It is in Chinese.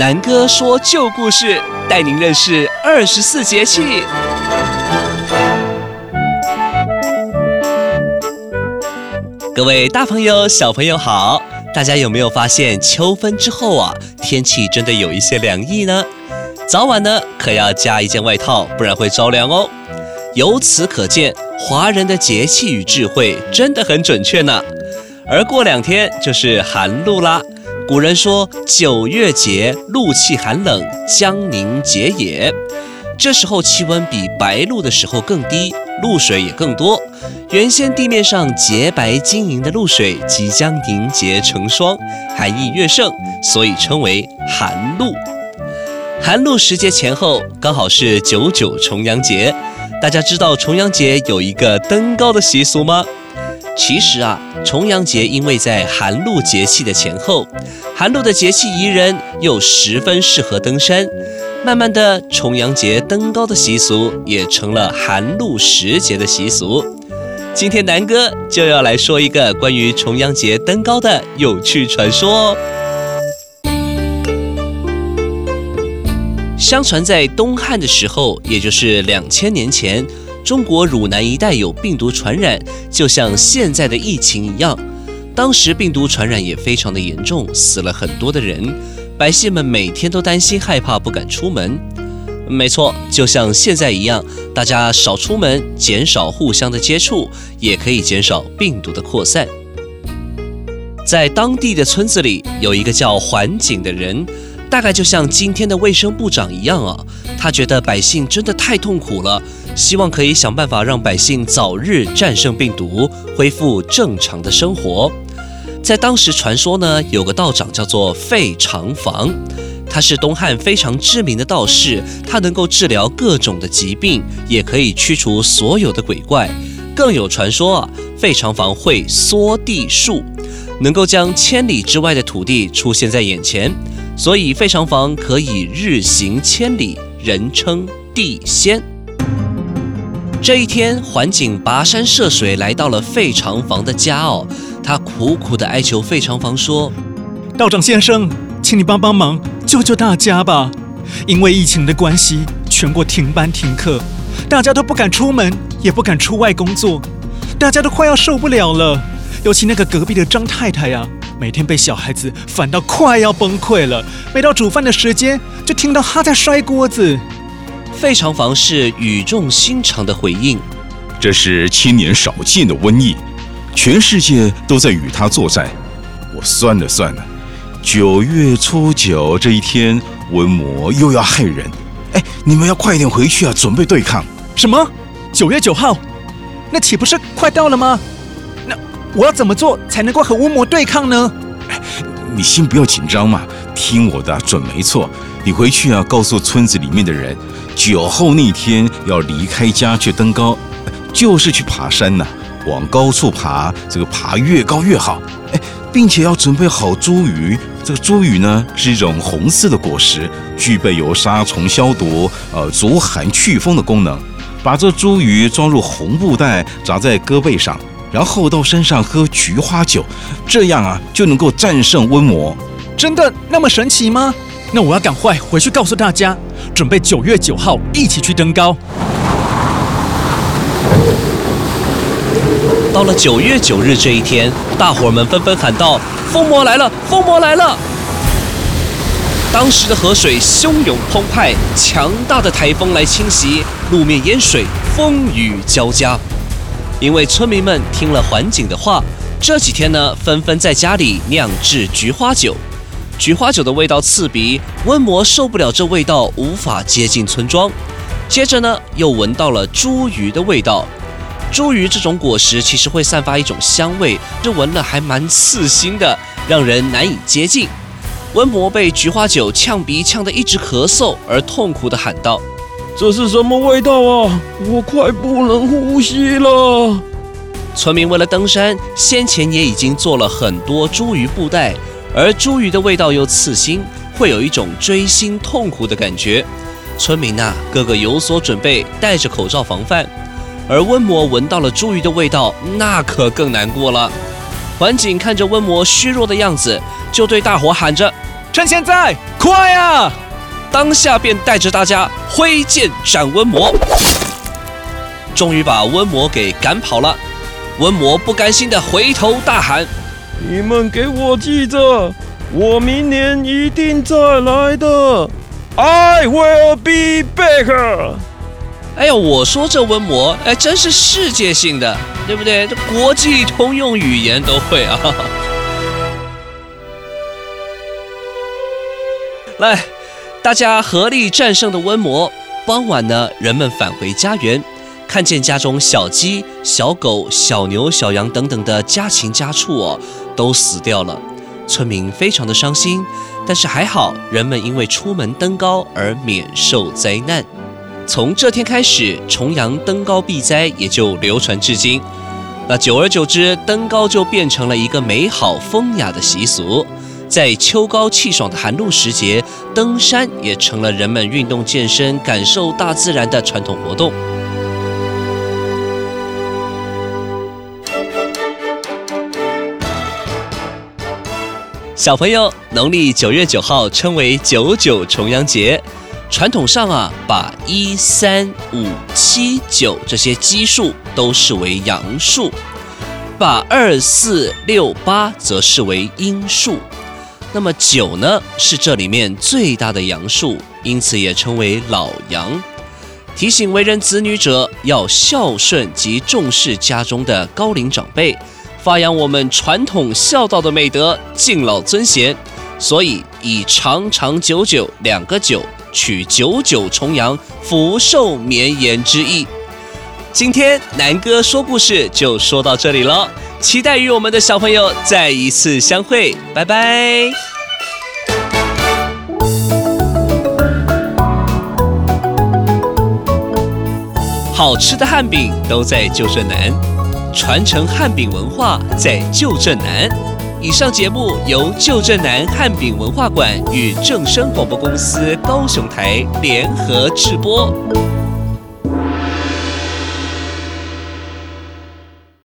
南哥说旧故事，带您认识二十四节气。各位大朋友、小朋友好，大家有没有发现秋分之后啊，天气真的有一些凉意呢？早晚呢，可要加一件外套，不然会着凉哦。由此可见，华人的节气与智慧真的很准确呢。而过两天就是寒露啦。古人说：“九月节，露气寒冷，将凝结也。”这时候气温比白露的时候更低，露水也更多。原先地面上洁白晶莹的露水即将凝结成霜，寒意越盛，所以称为寒露。寒露时节前后，刚好是九九重阳节。大家知道重阳节有一个登高的习俗吗？其实啊，重阳节因为在寒露节气的前后，寒露的节气宜人，又十分适合登山。慢慢的，重阳节登高的习俗也成了寒露时节的习俗。今天南哥就要来说一个关于重阳节登高的有趣传说哦。相传在东汉的时候，也就是两千年前。中国汝南一带有病毒传染，就像现在的疫情一样。当时病毒传染也非常的严重，死了很多的人，百姓们每天都担心害怕，不敢出门。没错，就像现在一样，大家少出门，减少互相的接触，也可以减少病毒的扩散。在当地的村子里，有一个叫桓景的人。大概就像今天的卫生部长一样啊，他觉得百姓真的太痛苦了，希望可以想办法让百姓早日战胜病毒，恢复正常的生活。在当时传说呢，有个道长叫做费长房，他是东汉非常知名的道士，他能够治疗各种的疾病，也可以驱除所有的鬼怪。更有传说啊，费长房会缩地术，能够将千里之外的土地出现在眼前。所以费长房可以日行千里，人称地仙。这一天，桓景跋山涉水来到了费长房的家哦，他苦苦地哀求费长房说：“道长先生，请你帮帮忙，救救大家吧！因为疫情的关系，全国停班停课，大家都不敢出门，也不敢出外工作，大家都快要受不了了。尤其那个隔壁的张太太呀、”每天被小孩子烦到快要崩溃了，每到煮饭的时间，就听到他在摔锅子。费长房是语重心长的回应：“这是千年少见的瘟疫，全世界都在与他作战。我算了算了，九月初九这一天，瘟魔又要害人。哎，你们要快点回去啊，准备对抗。什么？九月九号？那岂不是快到了吗？”我要怎么做才能够和瘟魔对抗呢？你先不要紧张嘛，听我的，准没错。你回去啊，告诉村子里面的人，酒后那天要离开家去登高，就是去爬山呐，往高处爬，这个爬越高越好。哎，并且要准备好茱萸，这个茱萸呢是一种红色的果实，具备有杀虫消毒、呃逐寒祛风的功能。把这茱萸装入红布袋，扎在胳膊上。然后到山上喝菊花酒，这样啊就能够战胜瘟魔。真的那么神奇吗？那我要赶快回去告诉大家，准备九月九号一起去登高。到了九月九日这一天，大伙儿们纷纷喊道：“风魔来了！风魔来了！”当时的河水汹涌澎湃，强大的台风来侵袭，路面淹水，风雨交加。因为村民们听了桓景的话，这几天呢，纷纷在家里酿制菊花酒。菊花酒的味道刺鼻，瘟魔受不了这味道，无法接近村庄。接着呢，又闻到了茱萸的味道。茱萸这种果实其实会散发一种香味，这闻了还蛮刺心的，让人难以接近。瘟魔被菊花酒呛鼻呛得一直咳嗽，而痛苦地喊道。这是什么味道啊！我快不能呼吸了。村民为了登山，先前也已经做了很多茱萸布袋，而茱萸的味道又刺心，会有一种锥心痛苦的感觉。村民呐、个个有所准备，戴着口罩防范。而瘟魔闻到了茱萸的味道，那可更难过了。桓景看着瘟魔虚弱的样子，就对大伙喊着：“趁现在，快啊！当下便带着大家挥剑斩瘟魔，终于把瘟魔给赶跑了。瘟魔不甘心的回头大喊：“你们给我记着，我明年一定再来的。I will be back。”哎呀，我说这瘟魔，哎，真是世界性的，对不对？这国际通用语言都会啊。来，大家合力战胜的瘟魔。傍晚呢，人们返回家园，看见家中小鸡、小狗、小牛、小羊等等的家禽家畜哦，都死掉了。村民非常的伤心，但是还好，人们因为出门登高而免受灾难。从这天开始，重阳登高避灾也就流传至今。那久而久之，登高就变成了一个美好风雅的习俗。在秋高气爽的寒露时节，登山也成了人们运动健身、感受大自然的传统活动。小朋友，农历九月九号称为九九重阳节，传统上啊，把一三五七九这些奇数都视为阳数，把二四六八则视为阴数。那么九呢，是这里面最大的阳数，因此也称为老阳，提醒为人子女者要孝顺及重视家中的高龄长辈，发扬我们传统孝道的美德，敬老尊贤。所以以长长久久两个九，取九九重阳，福寿绵延之意。今天南哥说故事就说到这里了。期待与我们的小朋友再一次相会，拜拜。好吃的汉饼都在旧镇南，传承汉饼文化在旧镇南。以上节目由旧镇南汉饼文化馆与正声广播公司高雄台联合制播。